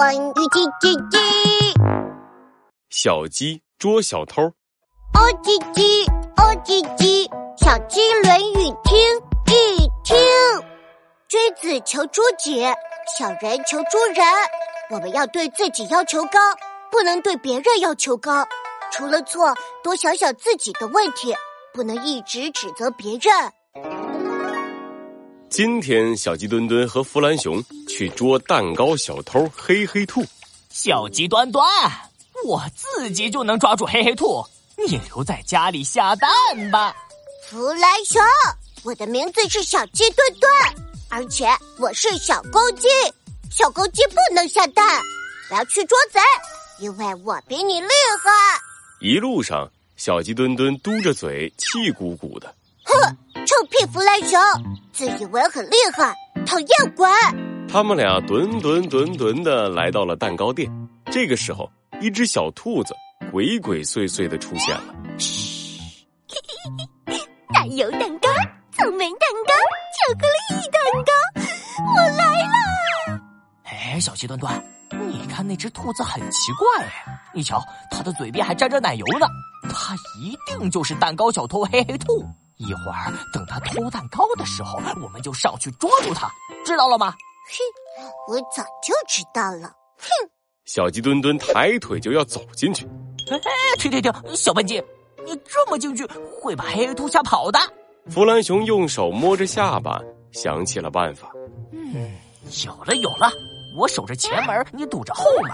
关于叽叽叽，小鸡捉小偷。哦叽叽，哦叽叽，小鸡论语听一听。君子求诸己，小人求诸人。我们要对自己要求高，不能对别人要求高。除了错，多想想自己的问题，不能一直指责别人。今天，小鸡墩墩和弗兰熊去捉蛋糕小偷黑黑兔。小鸡端端，我自己就能抓住黑黑兔，你留在家里下蛋吧。弗兰熊，我的名字是小鸡墩墩，而且我是小公鸡。小公鸡不能下蛋，我要去捉贼，因为我比你厉害。一路上，小鸡墩墩嘟着嘴，气鼓鼓的。哼，臭屁弗兰熊，自以为很厉害，讨厌鬼！他们俩吨吨吨吨的来到了蛋糕店。这个时候，一只小兔子鬼鬼祟祟的出现了。嘘，奶油蛋糕、草莓蛋糕、巧克力蛋糕，我来了！哎，小鸡墩墩，你看那只兔子很奇怪，你瞧，它的嘴边还沾着奶油呢，它一定就是蛋糕小偷黑黑兔。一会儿等他偷蛋糕的时候，我们就上去捉住他，知道了吗？哼，我早就知道了。哼！小鸡墩墩抬腿就要走进去。哎，停停停！小笨鸡，你这么进去会把黑黑兔吓跑的。弗兰熊用手摸着下巴，想起了办法。嗯，有了有了！我守着前门，你堵着后门。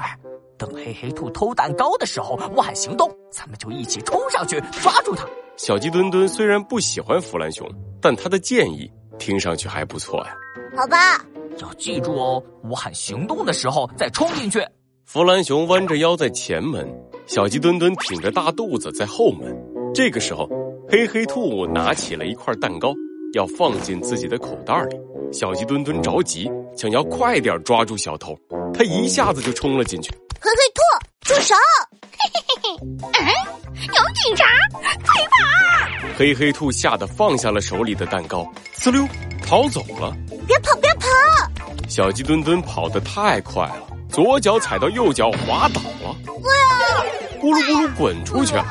等黑黑兔偷蛋糕的时候，我喊行动，咱们就一起冲上去抓住他。小鸡墩墩虽然不喜欢弗兰熊，但他的建议听上去还不错呀。好吧，要记住哦，我喊行动的时候再冲进去。弗兰熊弯着腰在前门，小鸡墩墩挺着大肚子在后门。这个时候，黑黑兔拿起了一块蛋糕，要放进自己的口袋里。小鸡墩墩着急，想要快点抓住小偷，他一下子就冲了进去。黑黑兔，住手！哎，有警察，快跑！黑黑兔吓得放下了手里的蛋糕，呲溜逃走了。别跑，别跑！小鸡墩墩跑得太快了，左脚踩到右脚滑倒了，咕噜咕噜滚出去了，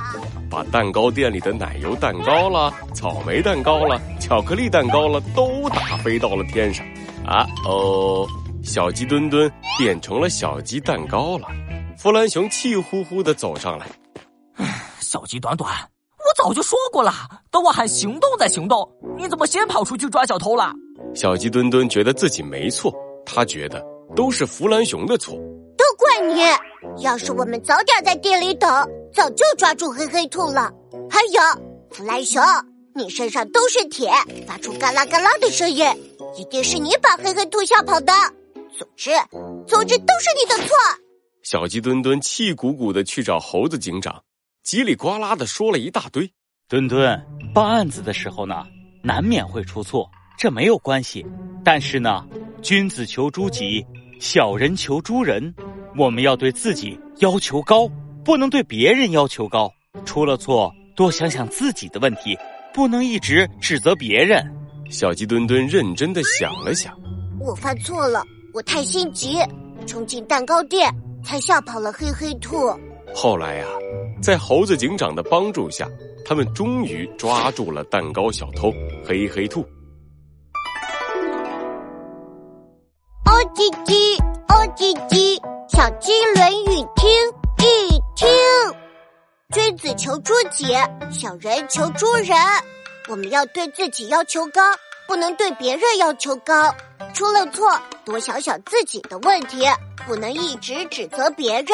把蛋糕店里的奶油蛋糕了、草莓蛋糕了、巧克力蛋糕了都打飞到了天上。啊哦，小鸡墩墩变成了小鸡蛋糕了。弗兰熊气呼呼的走上来，小鸡短短，我早就说过了，等我喊行动再行动。你怎么先跑出去抓小偷了？小鸡墩墩觉得自己没错，他觉得都是弗兰熊的错，都怪你！要是我们早点在店里等，早就抓住黑黑兔了。还有弗兰熊，你身上都是铁，发出嘎啦嘎啦的声音，一定是你把黑黑兔吓跑的。总之，总之都是你的错。小鸡墩墩气鼓鼓的去找猴子警长，叽里呱啦的说了一大堆。墩墩，办案子的时候呢，难免会出错，这没有关系。但是呢，君子求诸己，小人求诸人。我们要对自己要求高，不能对别人要求高。出了错，多想想自己的问题，不能一直指责别人。小鸡墩墩认真的想了想，我犯错了，我太心急，冲进蛋糕店。才吓跑了黑黑兔。后来呀，在猴子警长的帮助下，他们终于抓住了蛋糕小偷黑黑兔。哦叽叽，哦叽叽，小鸡论语听一听。君子求诸己，小人求诸人。我们要对自己要求高，不能对别人要求高。出了错，多想想自己的问题。不能一直指责别人。